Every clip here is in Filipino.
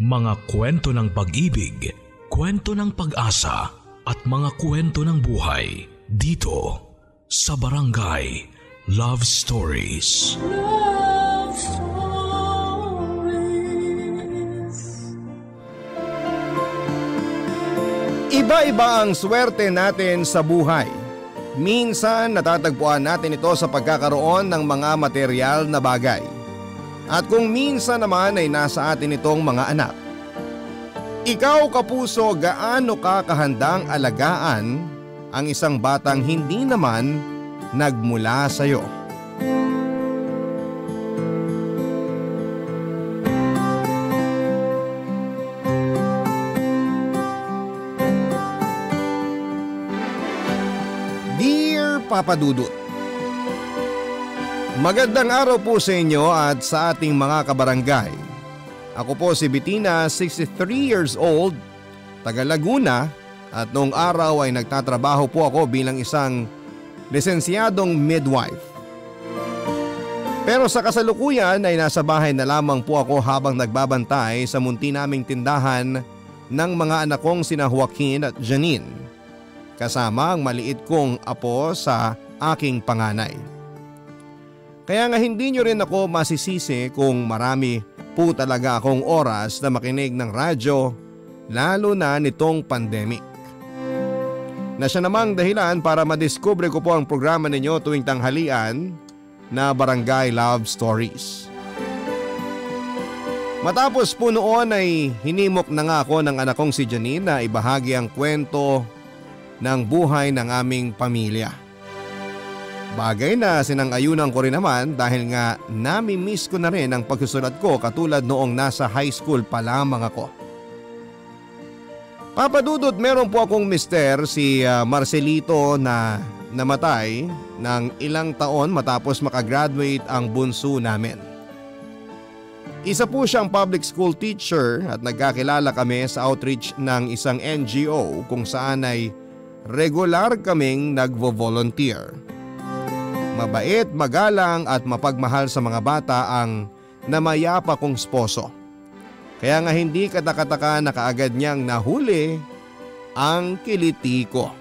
Mga kwento ng pag-ibig, kwento ng pag-asa at mga kwento ng buhay dito sa Barangay Love Stories. Love Stories. Iba-iba ang swerte natin sa buhay. Minsan natatagpuan natin ito sa pagkakaroon ng mga material na bagay. At kung minsan naman ay nasa atin itong mga anak. Ikaw kapuso gaano ka kahandang alagaan ang isang batang hindi naman nagmula sa iyo. Dear Papa Dudut Magandang araw po sa inyo at sa ating mga kabarangay. Ako po si Bettina, 63 years old, taga Laguna at noong araw ay nagtatrabaho po ako bilang isang lisensyadong midwife. Pero sa kasalukuyan ay nasa bahay na lamang po ako habang nagbabantay sa munti naming tindahan ng mga anak kong sina Joaquin at Janine. Kasama ang maliit kong apo sa aking panganay. Kaya nga hindi nyo rin ako masisisi kung marami po talaga akong oras na makinig ng radyo lalo na nitong pandemic. Na siya namang dahilan para madiskubre ko po ang programa ninyo tuwing tanghalian na Barangay Love Stories. Matapos po noon ay hinimok na nga ako ng anak kong si Janine na ibahagi ang kwento ng buhay ng aming pamilya. Bagay na sinangayunan ko rin naman dahil nga nami-miss ko na rin ang pagsusulat ko katulad noong nasa high school pa lamang ako. Papadudot meron po akong mister si uh, Marcelito na namatay ng ilang taon matapos makagraduate ang bunso namin. Isa po siyang public school teacher at nagkakilala kami sa outreach ng isang NGO kung saan ay regular kaming nagvo-volunteer. Mabait, magalang at mapagmahal sa mga bata ang namayapa kong sposo. Kaya nga hindi katakataka na kaagad niyang nahuli ang kiliti ko.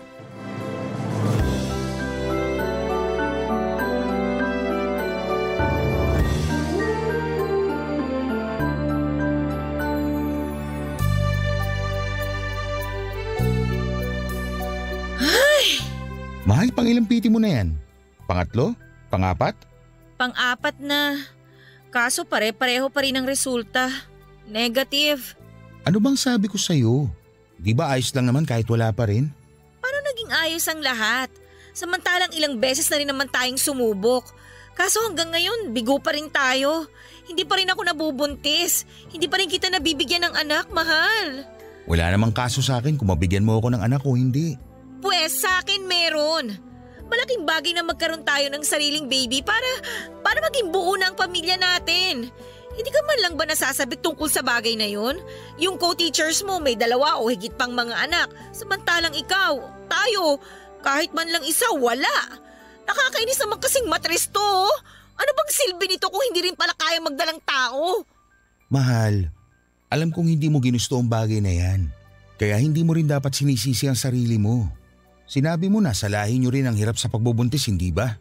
Mahal, pang ilang piti mo na yan? Pangatlo? Pangapat? Pang-apat na. Kaso pare-pareho pa rin ang resulta. Negative. Ano bang sabi ko sa'yo? Di ba ayos lang naman kahit wala pa rin? Paano naging ayos ang lahat? Samantalang ilang beses na rin naman tayong sumubok. Kaso hanggang ngayon, bigo pa rin tayo. Hindi pa rin ako nabubuntis. Hindi pa rin kita nabibigyan ng anak, mahal. Wala namang kaso sa akin kung mabigyan mo ako ng anak o hindi. Pwes, sa akin meron. Malaking bagay na magkaroon tayo ng sariling baby para, para maging buo na ang pamilya natin. Hindi ka man lang ba nasasabik tungkol sa bagay na yun? Yung co-teachers mo may dalawa o higit pang mga anak. Samantalang ikaw, tayo, kahit man lang isa, wala. Nakakainis naman kasing matres to. oh. Ano bang silbi nito kung hindi rin pala kaya magdalang tao? Mahal, alam kong hindi mo ginusto ang bagay na yan. Kaya hindi mo rin dapat sinisisi ang sarili mo. Sinabi mo na sa lahi nyo rin ang hirap sa pagbubuntis, hindi ba?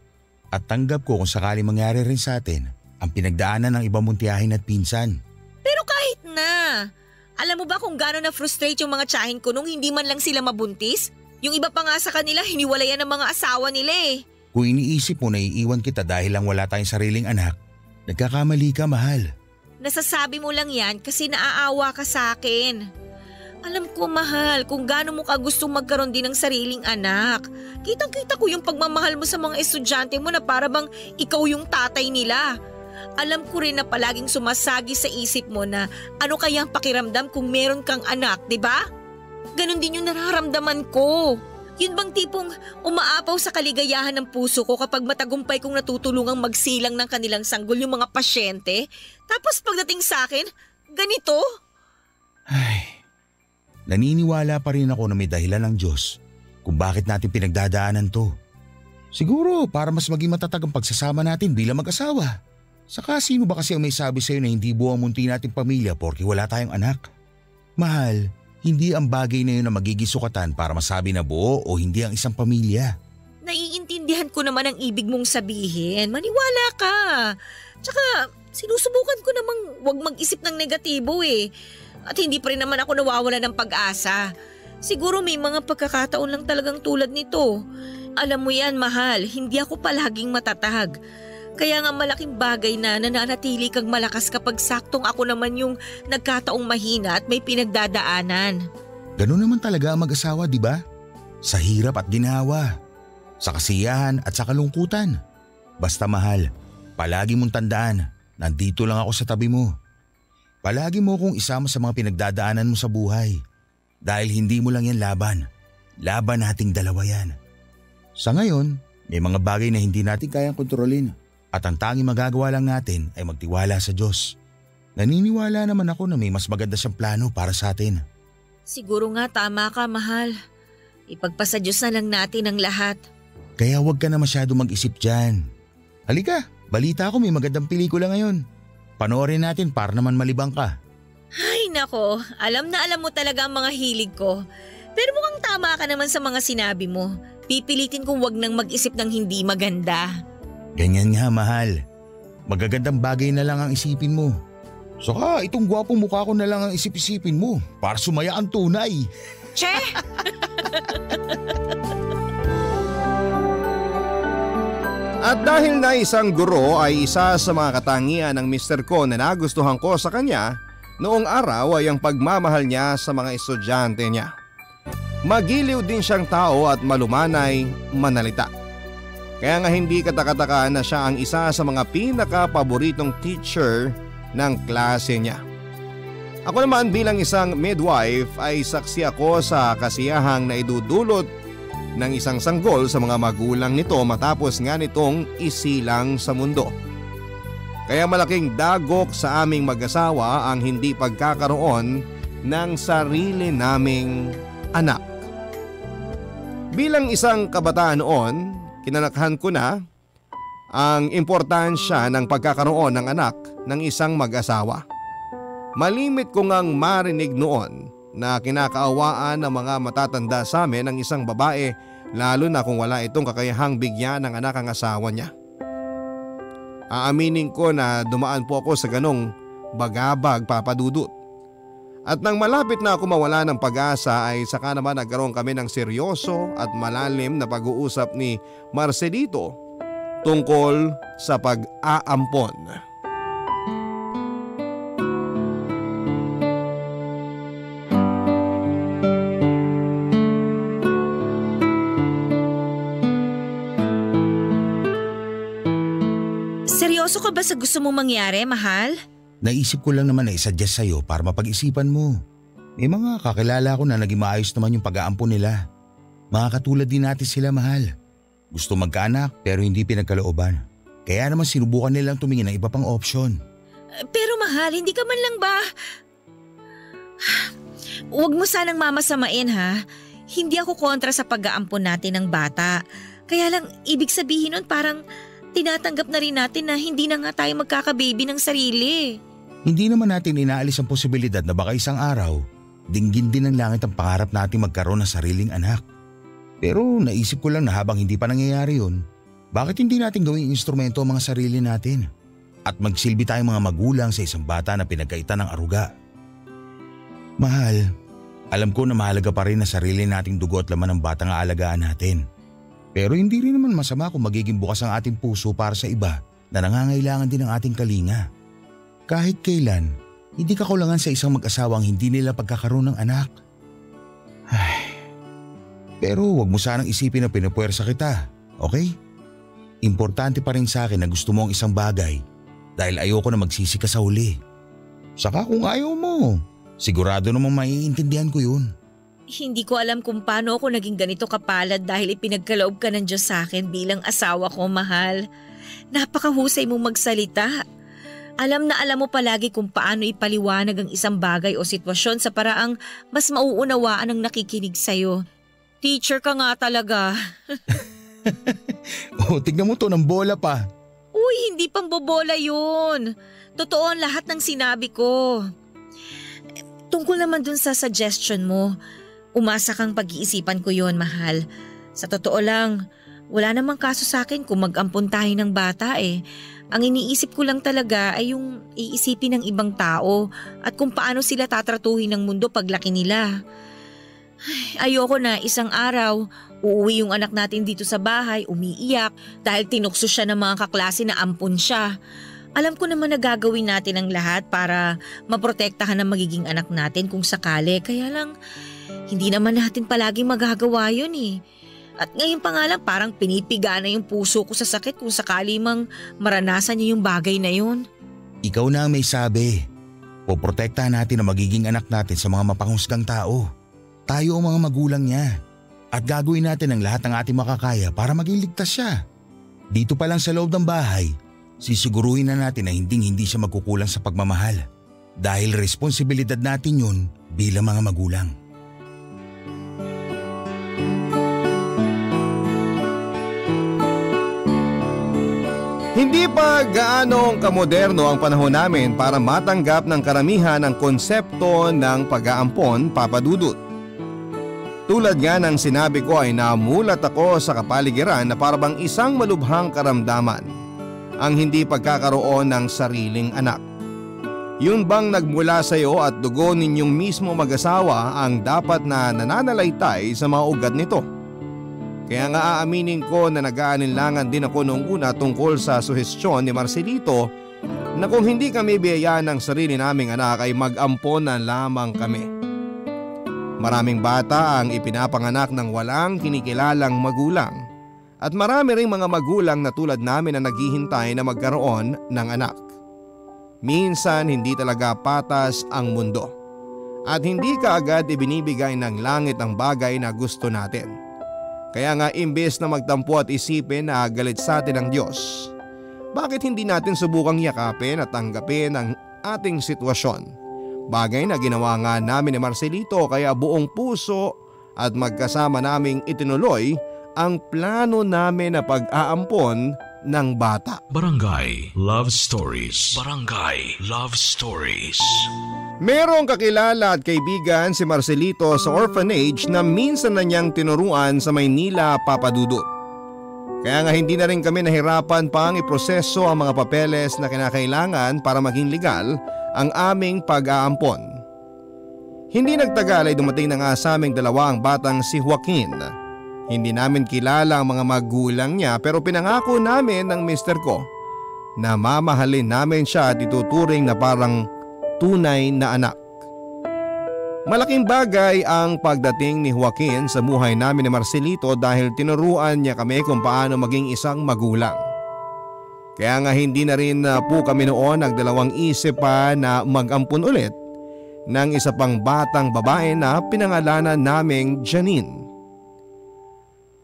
At tanggap ko kung sakali mangyari rin sa atin ang pinagdaanan ng ibang muntiyahin at pinsan. Pero kahit na. Alam mo ba kung gaano na-frustrate yung mga tsahin ko nung hindi man lang sila mabuntis? Yung iba pa nga sa kanila, hiniwalayan ng mga asawa nila eh. Kung iniisip mo na iiwan kita dahil lang wala tayong sariling anak, nagkakamali ka mahal. Nasasabi mo lang yan kasi naaawa ka sa akin. Alam ko mahal kung gaano mo ka gustong magkaroon din ng sariling anak. Kitang-kita ko yung pagmamahal mo sa mga estudyante mo na para bang ikaw yung tatay nila. Alam ko rin na palaging sumasagi sa isip mo na ano kaya ang pakiramdam kung meron kang anak, di ba? Ganon din yung nararamdaman ko. Yun bang tipong umaapaw sa kaligayahan ng puso ko kapag matagumpay kong natutulungang magsilang ng kanilang sanggol yung mga pasyente? Tapos pagdating sa akin, ganito? Ay, naniniwala pa rin ako na may dahilan ng Diyos kung bakit natin pinagdadaanan to. Siguro para mas maging matatag ang pagsasama natin bilang mag-asawa. Saka sino ba kasi ang may sabi sa'yo na hindi buwang munti nating pamilya porque wala tayong anak? Mahal, hindi ang bagay na yun na magiging sukatan para masabi na buo o hindi ang isang pamilya. Naiintindihan ko naman ang ibig mong sabihin. Maniwala ka. Tsaka sinusubukan ko namang wag mag-isip ng negatibo eh. At hindi pa rin naman ako nawawala ng pag-asa. Siguro may mga pagkakataon lang talagang tulad nito. Alam mo yan, mahal, hindi ako palaging matatag. Kaya nga malaking bagay na nananatili kang malakas kapag saktong ako naman yung nagkataong mahina at may pinagdadaanan. Ganun naman talaga ang mag-asawa, di ba? Sa hirap at ginawa. Sa kasiyahan at sa kalungkutan. Basta mahal, palagi mong tandaan, nandito lang ako sa tabi mo. Palagi mo kong isama sa mga pinagdadaanan mo sa buhay. Dahil hindi mo lang yan laban. Laban nating dalawa yan. Sa ngayon, may mga bagay na hindi natin kayang kontrolin. At ang tanging magagawa lang natin ay magtiwala sa Diyos. Naniniwala naman ako na may mas maganda siyang plano para sa atin. Siguro nga tama ka, mahal. Ipagpasa Diyos na lang natin ang lahat. Kaya huwag ka na masyado mag-isip dyan. Halika, balita ko may magandang pelikula ngayon. Panoorin natin para naman malibang ka. Ay nako, alam na alam mo talaga ang mga hilig ko. Pero mukhang tama ka naman sa mga sinabi mo. Pipilitin kong wag nang mag-isip ng hindi maganda. Ganyan nga mahal. Magagandang bagay na lang ang isipin mo. Saka itong gwapong mukha ko na lang ang isip-isipin mo para sumaya ang tunay. Che! At dahil na isang guro ay isa sa mga katangian ng Mr. Ko na nagustuhan ko sa kanya, noong araw ay ang pagmamahal niya sa mga estudyante niya. Magiliw din siyang tao at malumanay manalita. Kaya nga hindi katakataka na siya ang isa sa mga pinaka-paboritong teacher ng klase niya. Ako naman bilang isang midwife ay saksi ako sa kasiyahang na idudulot ng isang sanggol sa mga magulang nito matapos nga nitong isilang sa mundo. Kaya malaking dagok sa aming mag-asawa ang hindi pagkakaroon ng sarili naming anak. Bilang isang kabataan noon, kinalakhan ko na ang importansya ng pagkakaroon ng anak ng isang mag-asawa. Malimit ko ngang marinig noon na kinakaawaan ng mga matatanda sa amin ng isang babae lalo na kung wala itong kakayahang bigyan ng anak ang asawa niya. Aaminin ko na dumaan po ako sa ganong bagabag papadudot. At nang malapit na ako mawala ng pag-asa ay saka naman nagkaroon kami ng seryoso at malalim na pag-uusap ni Marcelito tungkol sa pag-aampon. Seryoso ka ba sa gusto mong mangyari, mahal? Naisip ko lang naman na isuggest sa'yo para mapag-isipan mo. May mga kakilala ko na naging maayos naman yung pag-aampon nila. Mga katulad din natin sila mahal. Gusto magkaanak pero hindi pinagkalooban. Kaya naman sinubukan nilang tumingin ng iba pang option. Pero mahal, hindi ka man lang ba... Huwag mo sanang mamasamain ha. Hindi ako kontra sa pag-aampon natin ng bata. Kaya lang, ibig sabihin nun parang tinatanggap na rin natin na hindi na nga tayo magkakababy ng sarili. Hindi naman natin inaalis ang posibilidad na baka isang araw, dinggin din ng langit ang pangarap natin magkaroon ng sariling anak. Pero naisip ko lang na habang hindi pa nangyayari yun, bakit hindi natin gawing instrumento ang mga sarili natin? At magsilbi tayong mga magulang sa isang bata na pinagkaitan ng aruga. Mahal, alam ko na mahalaga pa rin na sarili nating dugo at laman ng batang aalagaan natin. Pero hindi rin naman masama kung magiging bukas ang ating puso para sa iba na nangangailangan din ng ating kalinga. Kahit kailan, hindi kakulangan sa isang mag-asawang hindi nila pagkakaroon ng anak. Ay, pero wag mo sanang isipin na pinupuwersa kita, okay? Importante pa rin sa akin na gusto mo ang isang bagay dahil ayoko na magsisi ka sa huli. Saka kung ayaw mo, sigurado namang maiintindihan ko yun. Hindi ko alam kung paano ako naging ganito kapalad dahil ipinagkaloob ka ng Diyos sa akin bilang asawa ko, mahal. Napakahusay mong magsalita. Alam na alam mo palagi kung paano ipaliwanag ang isang bagay o sitwasyon sa paraang mas mauunawaan ang nakikinig sa'yo. Teacher ka nga talaga. oh, tignan mo to ng bola pa. Uy, hindi pang bobola yun. Totoo ang lahat ng sinabi ko. Tungkol naman dun sa suggestion mo, umasa kang pag-iisipan ko yon mahal. Sa totoo lang, wala namang kaso sa akin kung mag-ampon tayo ng bata eh. Ang iniisip ko lang talaga ay yung iisipin ng ibang tao at kung paano sila tatratuhin ng mundo paglaki nila. Ay, ayoko na isang araw, uuwi yung anak natin dito sa bahay, umiiyak dahil tinukso siya ng mga kaklase na ampon siya. Alam ko naman na gagawin natin ang lahat para maprotektahan ang magiging anak natin kung sakali. Kaya lang, hindi naman natin palaging magagawa yun eh. At ngayon pa nga lang parang pinipiga na yung puso ko sa sakit kung sakali mang maranasan niya yung bagay na yun. Ikaw na ang may sabi. Poprotektahan natin ang magiging anak natin sa mga mapanghusgang tao. Tayo ang mga magulang niya. At gagawin natin ang lahat ng ating makakaya para maging ligtas siya. Dito pa lang sa loob ng bahay, sisiguruhin na natin na hinding hindi siya magkukulang sa pagmamahal. Dahil responsibilidad natin yun bilang mga magulang. Hindi pa gaanong kamoderno ang panahon namin para matanggap ng karamihan ang konsepto ng pag-aampon papadudot. Tulad nga ng sinabi ko ay namulat ako sa kapaligiran na parabang isang malubhang karamdaman ang hindi pagkakaroon ng sariling anak. Yun bang nagmula sa iyo at dugo ninyong mismo mag-asawa ang dapat na nananalaytay sa mga ugat nito? Kaya nga aaminin ko na nag-aalinlangan din ako noong una tungkol sa suhestyon ni Marcelito na kung hindi kami biyayaan ng sarili naming anak ay mag-ampon na lamang kami. Maraming bata ang ipinapanganak ng walang kinikilalang magulang at marami ring mga magulang na tulad namin na naghihintay na magkaroon ng anak. Minsan hindi talaga patas ang mundo at hindi kaagad ibinibigay ng langit ang bagay na gusto natin. Kaya nga imbes na magtampo at isipin na galit sa atin ang Diyos, bakit hindi natin subukang yakapin at tanggapin ang ating sitwasyon? Bagay na ginawa nga namin ni Marcelito kaya buong puso at magkasama naming itinuloy ang plano namin na pag-aampon ng bata. Barangay Love Stories. Barangay Love Stories. Merong kakilala at kaibigan si Marcelito sa orphanage na minsan na niyang tinuruan sa Maynila papadudot. Kaya nga hindi na rin kami nahirapan pang iproseso ang mga papeles na kinakailangan para maging legal ang aming pag-aampon. Hindi nagtagal ay dumating na nga sa aming dalawa ang batang si Joaquin. Hindi namin kilala ang mga magulang niya pero pinangako namin ng mister ko na mamahalin namin siya at ituturing na parang tunay na anak. Malaking bagay ang pagdating ni Joaquin sa buhay namin ni Marcelito dahil tinuruan niya kami kung paano maging isang magulang. Kaya nga hindi na rin uh, po kami noon nagdalawang isip pa na mag-ampun ulit ng isa pang batang babae na pinangalanan naming Janine.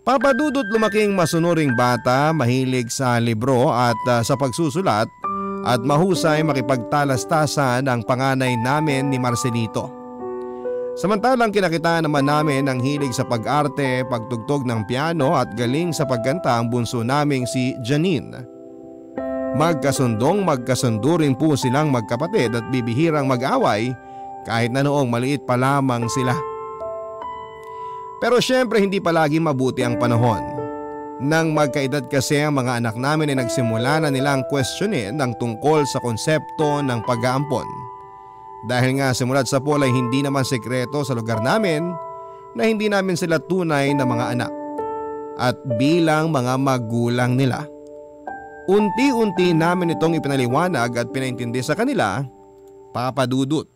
Papadudot lumaking masunuring bata, mahilig sa libro at uh, sa pagsusulat at mahusay makipagtalastasan ang panganay namin ni Marcelito. Samantalang kinakita naman namin ang hilig sa pag-arte, pagtugtog ng piano at galing sa pagkanta ang bunso naming si Janine. Magkasundong magkasundo rin po silang magkapatid at bibihirang mag-away kahit na noong maliit pa lamang sila. Pero syempre hindi palagi mabuti ang panahon. Nang magkaedad kasi ang mga anak namin ay nagsimula na nilang questionin ang tungkol sa konsepto ng pag-aampon. Dahil nga simulat sa pool ay hindi naman sekreto sa lugar namin na hindi namin sila tunay na mga anak. At bilang mga magulang nila. Unti-unti namin itong ipinaliwanag at pinaintindi sa kanila, papadudot. Naku,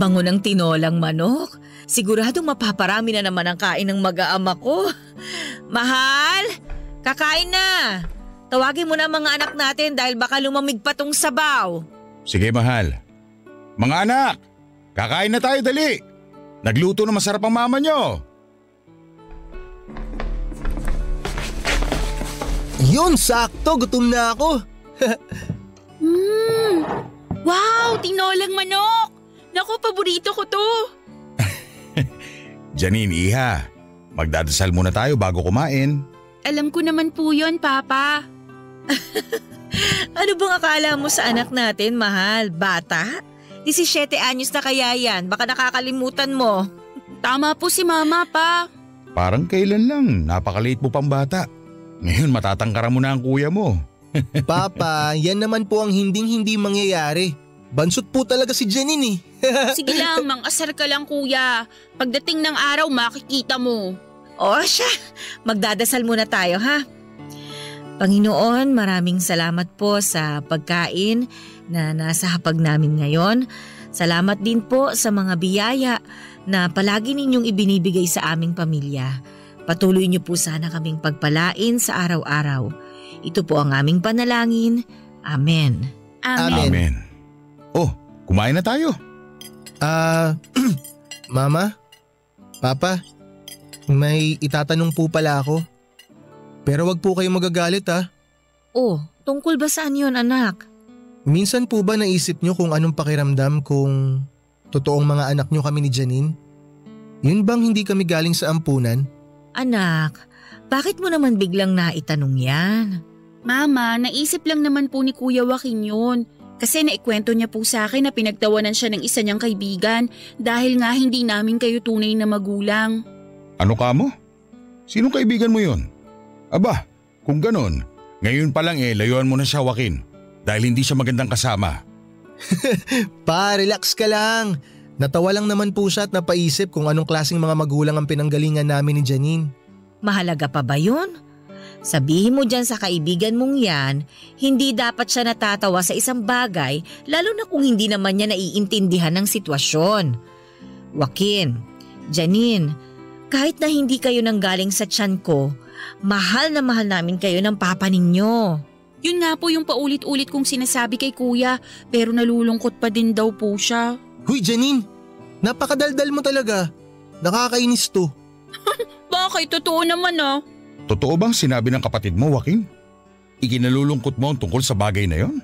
ang bango ng tinolang manok. Siguradong mapaparami na naman ang kain ng mag-aama ko. Mahal, kakain na. Tawagin mo na ang mga anak natin dahil baka lumamig pa tong sabaw. Sige mahal. Mga anak, kakain na tayo dali. Nagluto na masarap ang mama nyo. Yun, sakto. Gutom na ako. Mmm! Wow! Tinolang manok! Naku, paborito ko to! Janine, Iha, magdadasal muna tayo bago kumain. Alam ko naman po yon, Papa. Ano bang akala mo sa anak natin, mahal? Bata? 17 anyos na kaya yan, baka nakakalimutan mo. Tama po si Mama, Pa. Parang kailan lang, napakaliit mo pang bata. Ngayon matatangkaran mo na ang kuya mo. Papa, yan naman po ang hinding-hindi mangyayari. Bansot po talaga si Janine eh. Sige lang, mang-asar ka lang, Kuya. Pagdating ng araw, makikita mo. O siya, magdadasal muna tayo ha. Panginoon, maraming salamat po sa pagkain na nasa hapag namin ngayon. Salamat din po sa mga biyaya na palagi ninyong ibinibigay sa aming pamilya. Patuloy niyo po sana kaming pagpalain sa araw-araw. Ito po ang aming panalangin. Amen. Amen. Amen. Amen. Oh, kumain na tayo. Ah, Mama? Papa? May itatanong po pala ako. Pero wag po kayong magagalit ah. Oh, tungkol ba saan yun anak? Minsan po ba naisip nyo kung anong pakiramdam kung totoong mga anak nyo kami ni Janine? Yun bang hindi kami galing sa ampunan? Anak, bakit mo naman biglang naitanong yan? Mama, naisip lang naman po ni Kuya Joaquin yun. Kasi naikwento niya po sa akin na pinagtawanan siya ng isa niyang kaibigan dahil nga hindi namin kayo tunay na magulang. Ano ka mo? Sinong kaibigan mo yon? Aba, kung ganon, ngayon pa lang eh layuan mo na siya Joaquin dahil hindi siya magandang kasama. Pa, relax ka lang. Natawa lang naman po siya at napaisip kung anong klaseng mga magulang ang pinanggalingan namin ni Janine. Mahalaga pa ba yun? Sabihin mo dyan sa kaibigan mong yan, hindi dapat siya natatawa sa isang bagay lalo na kung hindi naman niya naiintindihan ng sitwasyon. Joaquin, Janine, kahit na hindi kayo nanggaling sa tiyan ko, mahal na mahal namin kayo ng papa ninyo. Yun nga po yung paulit-ulit kong sinasabi kay Kuya pero nalulungkot pa din daw po siya. Huy Janine, napakadaldal mo talaga. Nakakainis to. Bakit? Totoo naman ah. Totoo bang sinabi ng kapatid mo Joaquin? Ikinalulungkot mo ang tungkol sa bagay na yon?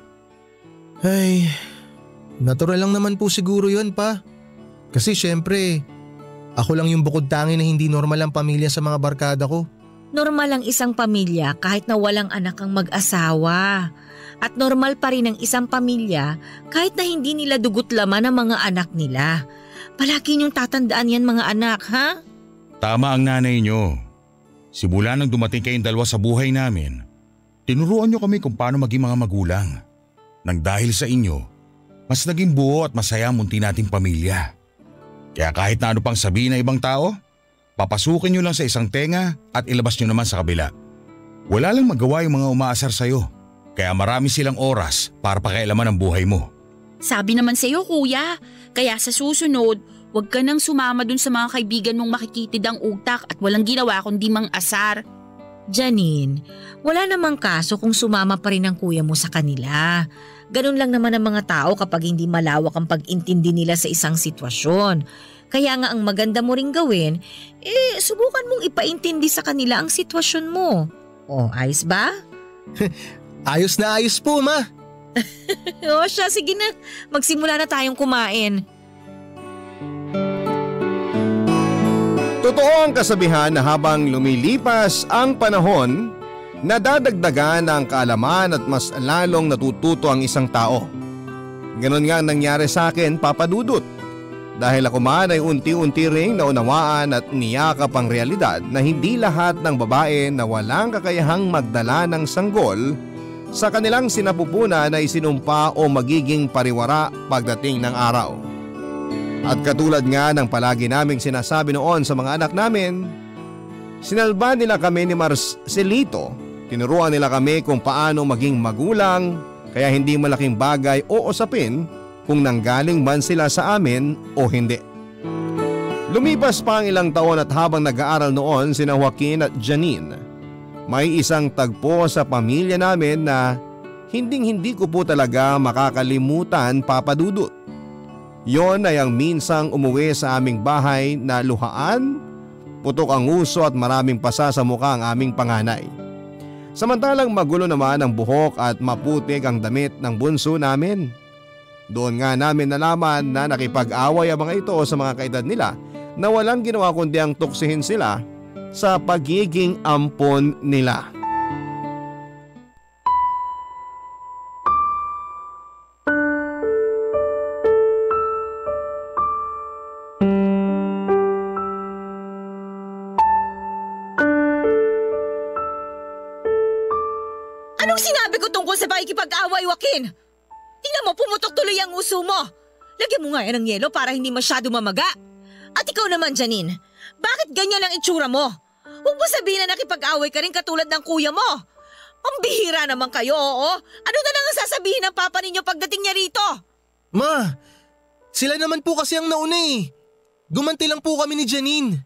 Ay, natural lang naman po siguro yun pa. Kasi syempre, ako lang yung bukod tangi na hindi normal ang pamilya sa mga barkada ko. Normal ang isang pamilya kahit na walang anak ang mag-asawa. At normal pa rin ang isang pamilya kahit na hindi nila dugot laman ang mga anak nila. Palagi niyong tatandaan yan mga anak, ha? Tama ang nanay niyo. Simula nang dumating kayong dalawa sa buhay namin, tinuruan niyo kami kung paano maging mga magulang. Nang dahil sa inyo, mas naging buo at masaya ang munti nating pamilya. Kaya kahit na ano pang sabihin ng ibang tao, papasukin niyo lang sa isang tenga at ilabas niyo naman sa kabila. Wala lang magawa yung mga umaasar sa'yo, kaya marami silang oras para pakialaman ang buhay mo. Sabi naman sa'yo Kuya, kaya sa susunod, huwag ka nang sumama dun sa mga kaibigan mong makikitid ang utak at walang ginawa kundi mang asar. Janine, wala namang kaso kung sumama pa rin ang kuya mo sa kanila. Ganun lang naman ang mga tao kapag hindi malawak ang pag-intindi nila sa isang sitwasyon. Kaya nga ang maganda mo ring gawin, eh subukan mong ipaintindi sa kanila ang sitwasyon mo. O, ayos ba? Ayos na ayos po ma. o siya, sige na. Magsimula na tayong kumain. Totoo ang kasabihan na habang lumilipas ang panahon, nadadagdagan ang kaalaman at mas lalong natututo ang isang tao. Ganon nga ang nangyari sa akin, Papa Dudut. Dahil ako man ay unti-unti ring naunawaan at niyakap ang realidad na hindi lahat ng babae na walang kakayahang magdala ng sanggol sa kanilang sinapupunan ay sinumpa o magiging pariwara pagdating ng araw. At katulad nga ng palagi naming sinasabi noon sa mga anak namin, sinalba nila kami ni Marcelito. Tinuruan nila kami kung paano maging magulang kaya hindi malaking bagay o usapin kung nanggaling man sila sa amin o hindi. Lumipas pa ang ilang taon at habang nag-aaral noon sina Joaquin at Janine, may isang tagpo sa pamilya namin na hinding hindi ko po talaga makakalimutan papadudot. Yon ay ang minsang umuwi sa aming bahay na luhaan, putok ang uso at maraming pasa sa mukha ang aming panganay. Samantalang magulo naman ang buhok at maputik ang damit ng bunso namin. Doon nga namin nalaman na nakipag-away ang mga ito sa mga kaedad nila na walang ginawa kundi ang tuksihin sila sa pagiging ampon nila. Tungkol sa pakikipag-away, Joaquin? Tingnan mo, pumutok tuloy ang uso mo. Lagyan mo nga yan ng yelo para hindi masyado mamaga. At ikaw naman, Janine, bakit ganyan ang itsura mo? Huwag mo sabihin na nakipag-away ka rin katulad ng kuya mo. Ang bihira naman kayo, oo. Ano na lang ang sasabihin ng papa ninyo pagdating niya rito? Ma, sila naman po kasi ang nauna eh. Gumanti lang po kami ni Janine.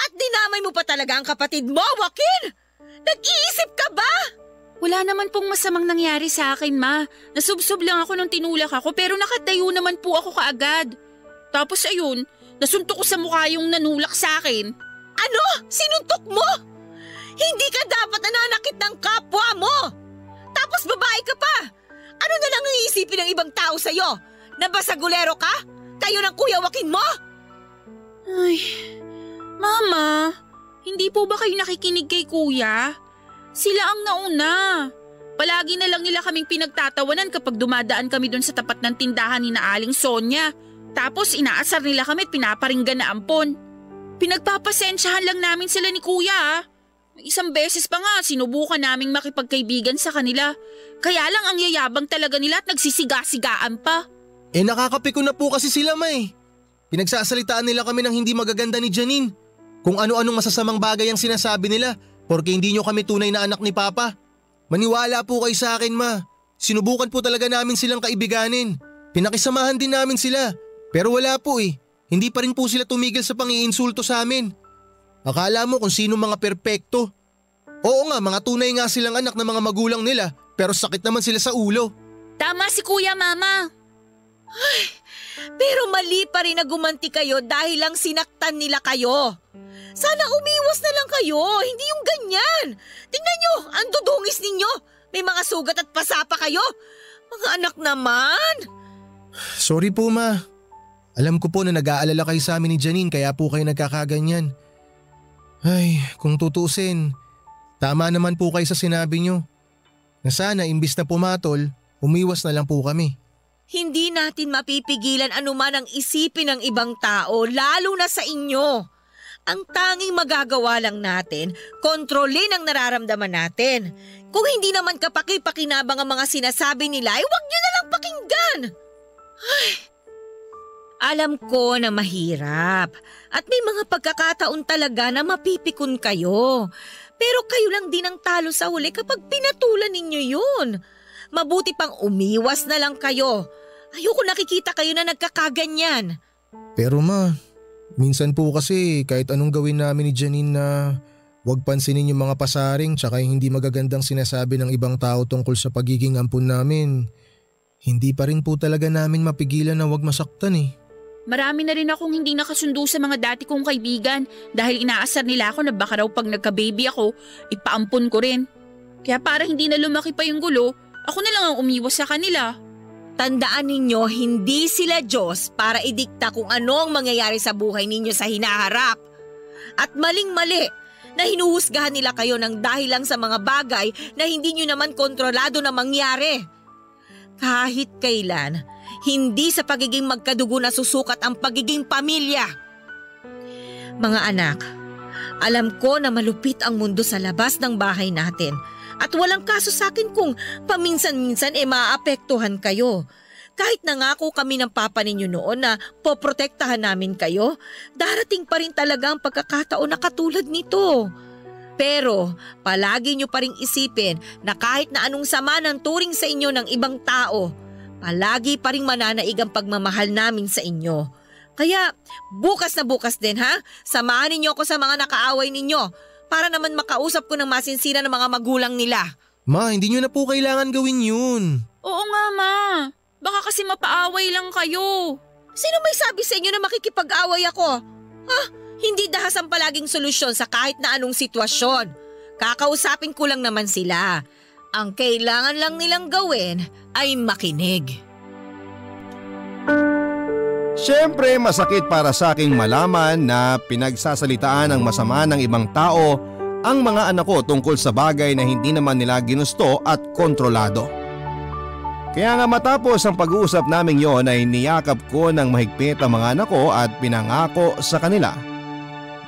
At dinamay mo pa talaga ang kapatid mo, Joaquin! Nag-iisip ka ba? Wala naman pong masamang nangyari sa akin, ma. Nasubsob lang ako nung tinulak ako pero nakatayo naman po ako kaagad. Tapos ayun, nasuntok ko sa mukha yung nanulak sa akin. Ano? Sinuntok mo? Hindi ka dapat nananakit ng kapwa mo! Tapos babae ka pa! Ano na lang ang iisipin ng ibang tao sa'yo? Na basagulero ka? Kayo ng kuya Joaquin mo? Ay, mama, hindi po ba kayo nakikinig kay kuya? Sila ang nauna. Palagi na lang nila kaming pinagtatawanan kapag dumadaan kami doon sa tapat ng tindahan ni na Aling Sonya. Tapos inaasar nila kami at pinaparinggan na ampon. Pinagpapasensyahan lang namin sila ni kuya ah. Isang beses pa nga sinubukan naming makipagkaibigan sa kanila. Kaya lang ang yayabang talaga nila at nagsisiga-sigaan pa. Eh nakakapiko na po kasi sila ma eh. Pinagsasalitaan nila kami ng hindi magaganda ni Janine. Kung ano-anong masasamang bagay ang sinasabi nila porque hindi nyo kami tunay na anak ni Papa. Maniwala po kayo sa akin ma. Sinubukan po talaga namin silang kaibiganin. Pinakisamahan din namin sila. Pero wala po eh. Hindi pa rin po sila tumigil sa pangiinsulto sa amin. Akala mo kung sino mga perpekto. Oo nga, mga tunay nga silang anak ng mga magulang nila pero sakit naman sila sa ulo. Tama si kuya, mama. Pero mali pa rin na gumanti kayo dahil lang sinaktan nila kayo. Sana umiwas na lang kayo, hindi yung ganyan. Tingnan nyo, ang dudungis ninyo. May mga sugat at pasapa kayo. Mga anak naman. Sorry po ma. Alam ko po na nag-aalala kayo sa amin ni Janine kaya po kayo nagkakaganyan. Ay, kung tutusin, tama naman po kayo sa sinabi nyo. Na sana imbis na pumatol, umiwas na lang po kami. Hindi natin mapipigilan anuman ang isipin ng ibang tao, lalo na sa inyo. Ang tanging magagawa lang natin, kontrolin ang nararamdaman natin. Kung hindi naman kapaki-pakinabang ang mga sinasabi nila, ay huwag nyo na lang pakinggan. Ay, alam ko na mahirap at may mga pagkakataon talaga na mapipikon kayo. Pero kayo lang din ang talo sa huli kapag pinatulan ninyo yun. Mabuti pang umiwas na lang kayo. Ayoko nakikita kayo na nagkakaganyan. Pero ma, minsan po kasi kahit anong gawin namin ni Janine na huwag pansinin yung mga pasaring tsaka yung hindi magagandang sinasabi ng ibang tao tungkol sa pagiging ampun namin, hindi pa rin po talaga namin mapigilan na huwag masaktan eh. Marami na rin akong hindi nakasundo sa mga dati kong kaibigan dahil inaasar nila ako na baka raw pag nagka-baby ako, ipaampon ko rin. Kaya para hindi na lumaki pa yung gulo, ako na lang ang umiwas sa kanila. Tandaan ninyo, hindi sila Diyos para idikta kung ano ang mangyayari sa buhay ninyo sa hinaharap. At maling-mali na hinuhusgahan nila kayo ng dahil lang sa mga bagay na hindi nyo naman kontrolado na mangyari. Kahit kailan, hindi sa pagiging magkadugo na susukat ang pagiging pamilya. Mga anak, alam ko na malupit ang mundo sa labas ng bahay natin at walang kaso sa akin kung paminsan-minsan e maapektuhan kayo. Kahit nangako kami ng papa ninyo noon na poprotektahan namin kayo, darating pa rin talaga ang pagkakataon na katulad nito. Pero palagi nyo pa rin isipin na kahit na anong sama ng turing sa inyo ng ibang tao, palagi pa rin mananaig ang pagmamahal namin sa inyo. Kaya bukas na bukas din ha, samahan ninyo ako sa mga nakaaway ninyo para naman makausap ko ng masinsira ng mga magulang nila. Ma, hindi nyo na po kailangan gawin yun. Oo nga ma, baka kasi mapaaway lang kayo. Sino may sabi sa inyo na makikipag-away ako? Ha? Hindi dahas ang palaging solusyon sa kahit na anong sitwasyon. Kakausapin ko lang naman sila. Ang kailangan lang nilang gawin ay makinig. Siyempre masakit para sa aking malaman na pinagsasalitaan ng masama ng ibang tao ang mga anak ko tungkol sa bagay na hindi naman nila ginusto at kontrolado. Kaya nga matapos ang pag-uusap naming yon ay niyakap ko ng mahigpit ang mga anak ko at pinangako sa kanila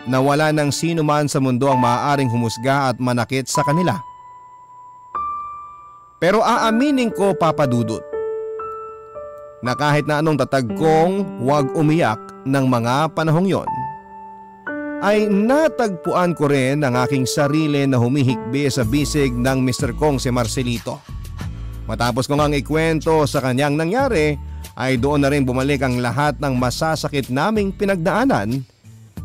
na wala ng sino man sa mundo ang maaaring humusga at manakit sa kanila. Pero aaminin ko papadudot na kahit na anong tatag kong huwag umiyak ng mga panahong yon, ay natagpuan ko rin ang aking sarili na humihikbi sa bisig ng Mr. Kong si Marcelito. Matapos ko ngang ikwento sa kanyang nangyari, ay doon na rin bumalik ang lahat ng masasakit naming pinagdaanan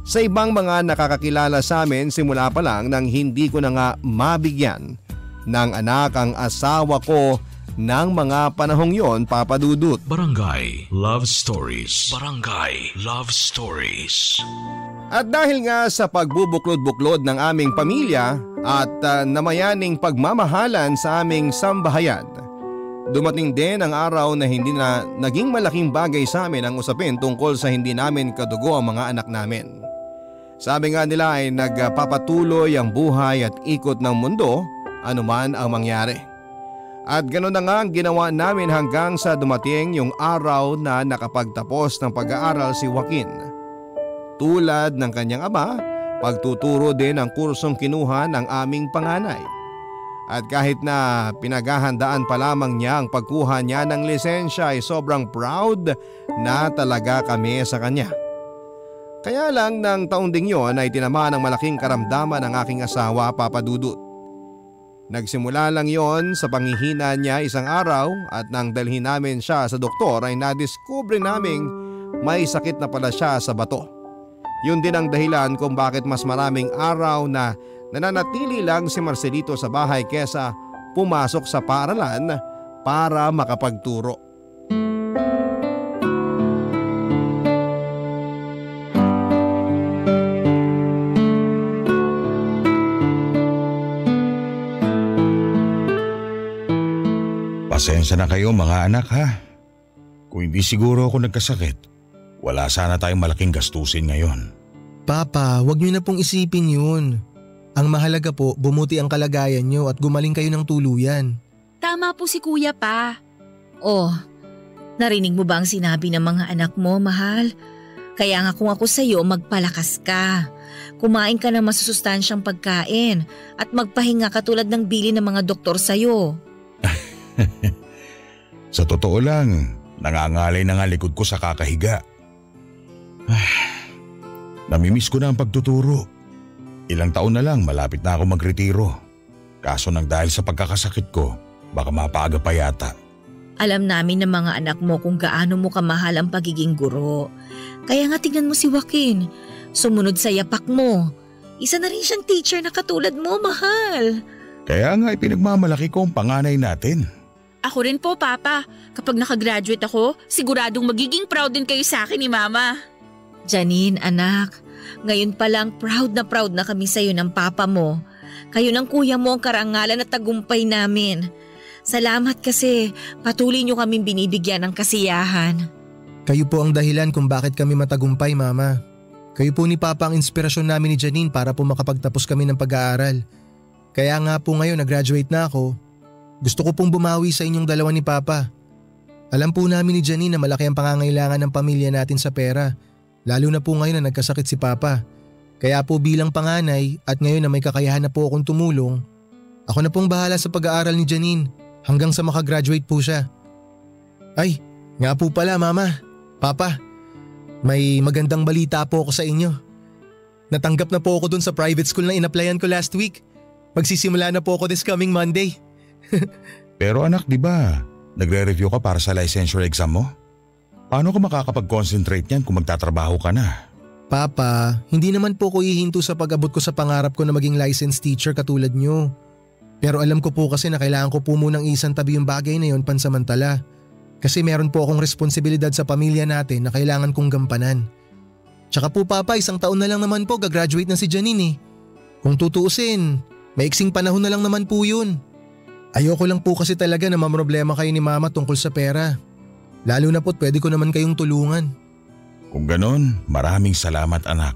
sa ibang mga nakakakilala sa amin simula pa lang nang hindi ko na nga mabigyan ng anak ang asawa ko ng mga panahong yon papadudot. Barangay Love Stories. Barangay Love Stories. At dahil nga sa pagbubuklod-buklod ng aming pamilya at uh, namayaning pagmamahalan sa aming sambahayan, dumating din ang araw na hindi na naging malaking bagay sa amin ang usapin tungkol sa hindi namin kadugo ang mga anak namin. Sabi nga nila ay nagpapatuloy ang buhay at ikot ng mundo anuman ang mangyari. At ganoon na nga ang ginawa namin hanggang sa dumating yung araw na nakapagtapos ng pag-aaral si Joaquin. Tulad ng kanyang ama, pagtuturo din ang kursong kinuha ng aming panganay. At kahit na pinaghahandaan pa lamang niya ang pagkuha niya ng lisensya ay sobrang proud na talaga kami sa kanya. Kaya lang ng taong ding yon ay tinamaan ng malaking karamdaman ng aking asawa papadudot. Nagsimula lang yon sa pangihina niya isang araw at nang dalhin namin siya sa doktor ay nadiskubre naming may sakit na pala siya sa bato. Yun din ang dahilan kung bakit mas maraming araw na nananatili lang si Marcelito sa bahay kesa pumasok sa paaralan para makapagturo. Pasensya na kayo mga anak ha. Kung hindi siguro ako nagkasakit, wala sana tayong malaking gastusin ngayon. Papa, wag niyo na pong isipin yun. Ang mahalaga po, bumuti ang kalagayan niyo at gumaling kayo ng tuluyan. Tama po si kuya pa. Oh, narinig mo ba ang sinabi ng mga anak mo, mahal? Kaya nga kung ako sa'yo, magpalakas ka. Kumain ka ng masusustansyang pagkain at magpahinga katulad ng bili ng mga doktor sa'yo. Sa totoo lang, nangangalay na nga likod ko sa kakahiga. Namimiss ko na ang pagtuturo. Ilang taon na lang malapit na ako magretiro. Kaso nang dahil sa pagkakasakit ko, baka mapaga pa yata. Alam namin ng mga anak mo kung gaano mo kamahal ang pagiging guro. Kaya nga tingnan mo si Joaquin. Sumunod sa yapak mo. Isa na rin siyang teacher na katulad mo, mahal. Kaya nga ipinagmamalaki ko ang panganay natin. Ako rin po, Papa. Kapag nakagraduate ako, siguradong magiging proud din kayo sa akin ni Mama. Janine, anak. Ngayon pa lang proud na proud na kami sa'yo ng papa mo. Kayo ng kuya mo ang karangalan at tagumpay namin. Salamat kasi patuloy niyo kaming binibigyan ng kasiyahan. Kayo po ang dahilan kung bakit kami matagumpay, Mama. Kayo po ni Papa ang inspirasyon namin ni Janine para po makapagtapos kami ng pag-aaral. Kaya nga po ngayon nag-graduate na ako. Gusto ko pong bumawi sa inyong dalawa ni Papa. Alam po namin ni Janine na malaki ang pangangailangan ng pamilya natin sa pera. Lalo na po ngayon na nagkasakit si Papa. Kaya po bilang panganay at ngayon na may kakayahan na po akong tumulong, ako na pong bahala sa pag-aaral ni Janine hanggang sa makagraduate po siya. Ay, nga po pala Mama, Papa, may magandang balita po ako sa inyo. Natanggap na po ako dun sa private school na inaplayan ko last week. Magsisimula na po ako this coming Monday. Pero anak, di ba, nagre-review ka para sa licensure exam mo? Paano ka makakapag-concentrate niyan kung magtatrabaho ka na? Papa, hindi naman po ko ihinto sa pag-abot ko sa pangarap ko na maging licensed teacher katulad nyo. Pero alam ko po kasi na kailangan ko po munang isang tabi yung bagay na yon pansamantala. Kasi meron po akong responsibilidad sa pamilya natin na kailangan kong gampanan. Tsaka po papa, isang taon na lang naman po gagraduate na si Janine eh. Kung tutuusin, Maiksing panahon na lang naman po yun. Ayoko lang po kasi talaga na mamroblema kayo ni mama tungkol sa pera. Lalo na po't pwede ko naman kayong tulungan. Kung ganon, maraming salamat anak.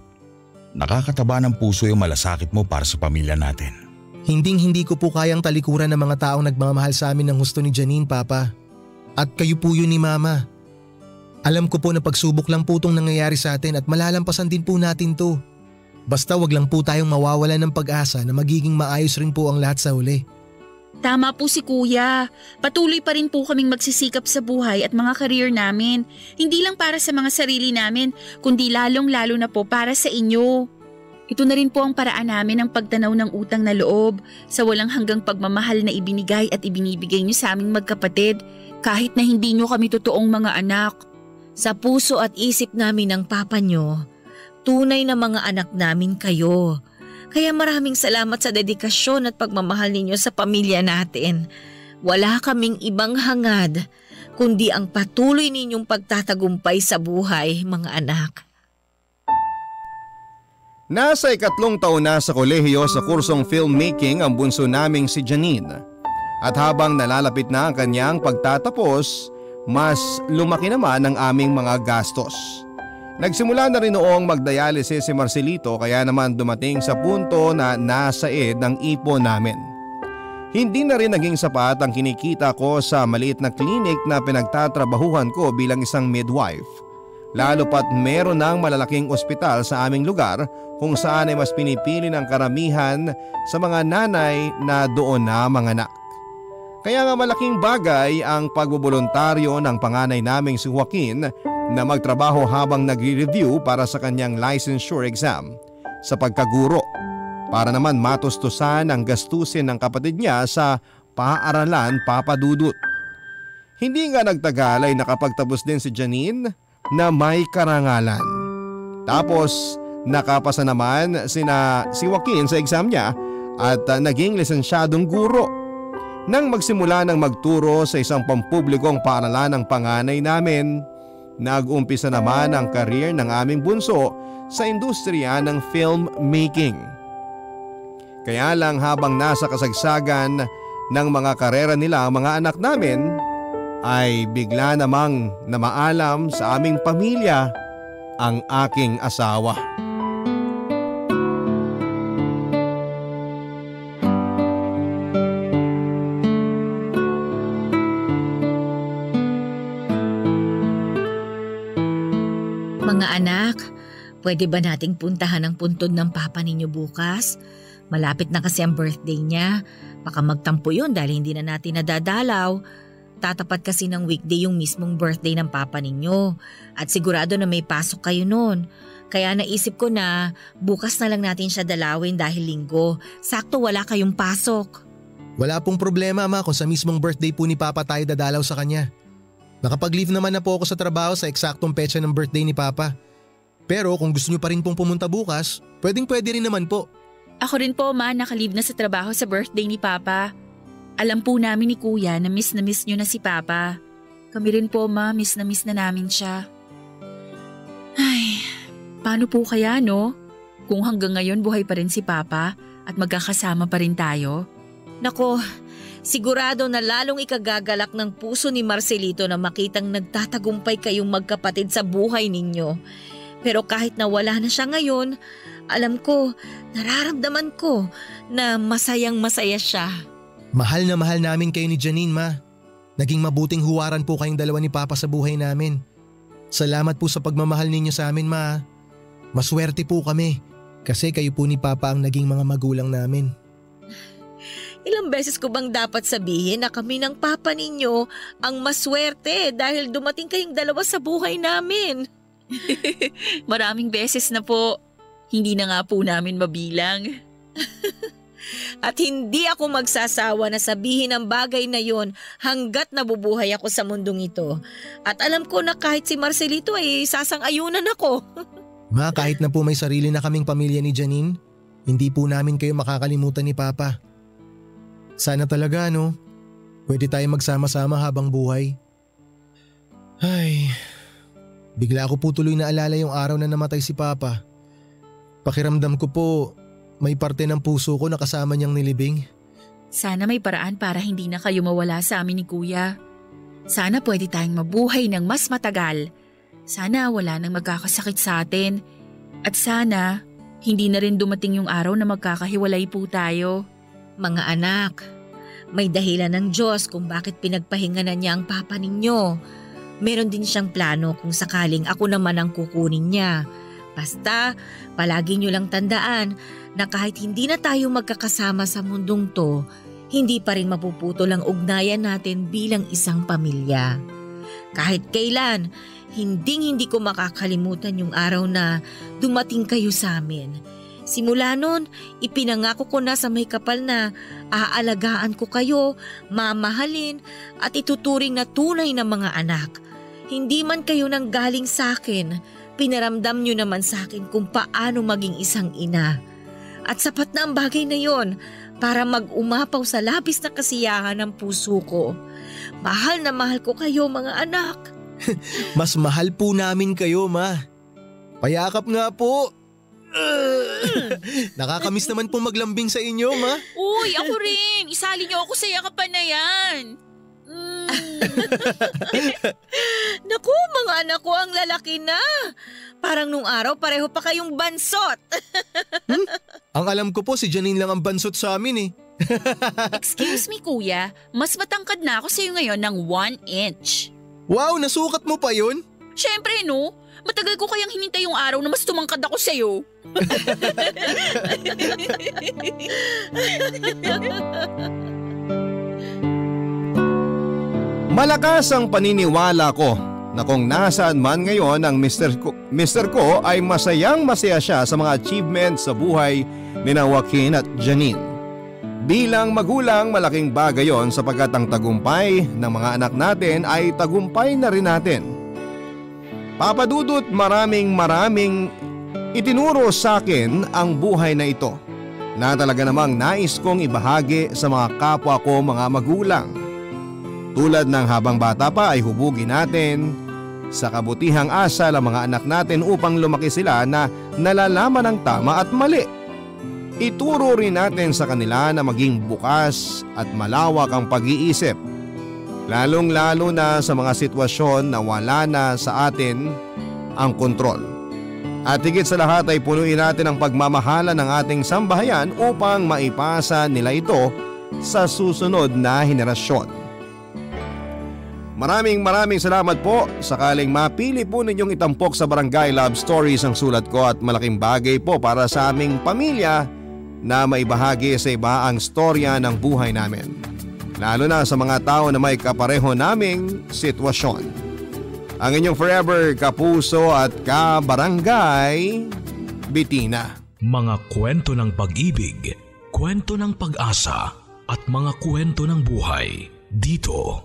Nakakataba ng puso yung malasakit mo para sa pamilya natin. Hinding hindi ko po kayang talikuran ng mga taong nagmamahal sa amin ng gusto ni Janine, Papa. At kayo po yun ni Mama. Alam ko po na pagsubok lang po itong nangyayari sa atin at malalampasan din po natin to. Basta wag lang po tayong mawawalan ng pag-asa na magiging maayos rin po ang lahat sa huli. Tama po si kuya. Patuloy pa rin po kaming magsisikap sa buhay at mga career namin. Hindi lang para sa mga sarili namin, kundi lalong lalo na po para sa inyo. Ito na rin po ang paraan namin ng pagtanaw ng utang na loob sa walang hanggang pagmamahal na ibinigay at ibinibigay niyo sa aming magkapatid kahit na hindi niyo kami totoong mga anak. Sa puso at isip namin ng papa nyo, tunay na mga anak namin kayo. Kaya maraming salamat sa dedikasyon at pagmamahal ninyo sa pamilya natin. Wala kaming ibang hangad, kundi ang patuloy ninyong pagtatagumpay sa buhay, mga anak. Nasa ikatlong taon na sa kolehiyo sa kursong filmmaking ang bunso naming si Janine. At habang nalalapit na ang kanyang pagtatapos, mas lumaki naman ang aming mga gastos. Nagsimula na rin noong magdialysis si Marcelito kaya naman dumating sa punto na nasa ed ang ipo namin. Hindi na rin naging sapat ang kinikita ko sa maliit na klinik na pinagtatrabahuhan ko bilang isang midwife. Lalo pat meron ng malalaking ospital sa aming lugar kung saan ay mas pinipili ng karamihan sa mga nanay na doon na manganak. Kaya nga malaking bagay ang pagbobolontaryo ng panganay naming si Joaquin na magtrabaho habang nagre-review para sa kanyang licensure exam sa pagkaguro para naman matustusan ang gastusin ng kapatid niya sa paaralan papadudot. Hindi nga nagtagal ay nakapagtapos din si Janine na may karangalan. Tapos nakapasa naman sina si Joaquin sa exam niya at uh, naging lisensyadong guro. Nang magsimula ng magturo sa isang pampublikong paaralan ng panganay namin, nag-umpisa naman ang karir ng aming bunso sa industriya ng filmmaking. Kaya lang habang nasa kasagsagan ng mga karera nila ang mga anak namin, ay bigla namang namaalam sa aming pamilya ang aking asawa. Pwede ba nating puntahan ang puntod ng papa ninyo bukas? Malapit na kasi ang birthday niya. Baka magtampo yun dahil hindi na natin nadadalaw. Tatapat kasi ng weekday yung mismong birthday ng papa ninyo. At sigurado na may pasok kayo noon. Kaya naisip ko na bukas na lang natin siya dalawin dahil linggo. Sakto wala kayong pasok. Wala pong problema ma kung sa mismong birthday po ni Papa tayo dadalaw sa kanya. Nakapag-leave naman na po ako sa trabaho sa eksaktong petsa ng birthday ni Papa. Pero kung gusto niyo pa rin pong pumunta bukas, pwedeng pwede rin naman po. Ako rin po ma, nakalib na sa trabaho sa birthday ni Papa. Alam po namin ni Kuya na miss na miss niyo na si Papa. Kami rin po ma, miss na miss na namin siya. Ay, paano po kaya no? Kung hanggang ngayon buhay pa rin si Papa at magkakasama pa rin tayo? Nako, sigurado na lalong ikagagalak ng puso ni Marcelito na makitang nagtatagumpay kayong magkapatid sa buhay ninyo. Pero kahit na wala na siya ngayon, alam ko, nararamdaman ko na masayang masaya siya. Mahal na mahal namin kayo ni Janine ma. Naging mabuting huwaran po kayong dalawa ni Papa sa buhay namin. Salamat po sa pagmamahal ninyo sa amin ma. Maswerte po kami kasi kayo po ni Papa ang naging mga magulang namin. Ilang beses ko bang dapat sabihin na kami ng papa ninyo ang maswerte dahil dumating kayong dalawa sa buhay namin? Maraming beses na po. Hindi na nga po namin mabilang. At hindi ako magsasawa na sabihin ang bagay na yon hanggat nabubuhay ako sa mundong ito. At alam ko na kahit si Marcelito ay sasang-ayunan ako. Ma, kahit na po may sarili na kaming pamilya ni Janine, hindi po namin kayo makakalimutan ni Papa. Sana talaga no, pwede tayo magsama-sama habang buhay. Ay, bigla ako po tuloy na alala yung araw na namatay si Papa. Pakiramdam ko po, may parte ng puso ko na kasama niyang nilibing. Sana may paraan para hindi na kayo mawala sa amin ni Kuya. Sana pwede tayong mabuhay ng mas matagal. Sana wala nang magkakasakit sa atin. At sana hindi na rin dumating yung araw na magkakahiwalay po tayo. Mga anak, may dahilan ng Diyos kung bakit pinagpahinga na niya ang papa ninyo. Meron din siyang plano kung sakaling ako naman ang kukunin niya. Basta, palagi niyo lang tandaan na kahit hindi na tayo magkakasama sa mundong to, hindi pa rin mapuputol ang ugnayan natin bilang isang pamilya. Kahit kailan, hinding hindi ko makakalimutan yung araw na dumating kayo sa amin. Simula noon, ipinangako ko na sa may kapal na aalagaan ko kayo, mamahalin at ituturing na tunay na mga anak. Hindi man kayo nang galing sa akin, pinaramdam nyo naman sa akin kung paano maging isang ina. At sapat na ang bagay na yon para mag-umapaw sa labis na kasiyahan ng puso ko. Mahal na mahal ko kayo mga anak. Mas mahal po namin kayo, ma. Payakap nga po. Nakakamiss naman po maglambing sa inyo, ma. Uy, ako rin! Isali niyo ako sa yakapan na yan! Mm. Naku, mga anak ko ang lalaki na. Parang nung araw pareho pa kayong bansot. Ang alam ko po si Janine lang ang bansot sa amin eh. Excuse me kuya, mas matangkad na ako sa'yo ngayon ng one inch. Wow, nasukat mo pa yun? Siyempre no, matagal ko kayang hinintay yung araw na mas tumangkad ako sa'yo. Malakas ang paniniwala ko na kung nasaan man ngayon ang Mr. Ko, Mr. Ko ay masayang masaya siya sa mga achievements sa buhay ni na Joaquin at Janine. Bilang magulang, malaking bagay yon sapagkat ang tagumpay ng mga anak natin ay tagumpay na rin natin. Papadudot maraming maraming itinuro sa akin ang buhay na ito na talaga namang nais kong ibahagi sa mga kapwa ko mga magulang. Tulad ng habang bata pa ay hubugin natin sa kabutihang asa ng mga anak natin upang lumaki sila na nalalaman ang tama at mali. Ituro rin natin sa kanila na maging bukas at malawak ang pag-iisip. Lalong lalo na sa mga sitwasyon na wala na sa atin ang kontrol. At higit sa lahat ay punuin natin ang pagmamahala ng ating sambahayan upang maipasa nila ito sa susunod na henerasyon. Maraming maraming salamat po. Sakaling mapili po ninyong itampok sa Barangay Love Stories ang sulat ko at malaking bagay po para sa aming pamilya na maibahagi sa iba ang storya ng buhay namin. Lalo na sa mga tao na may kapareho naming sitwasyon. Ang inyong forever kapuso at kabarangay, Bitina. Mga kwento ng pag-ibig, kwento ng pag-asa at mga kwento ng buhay dito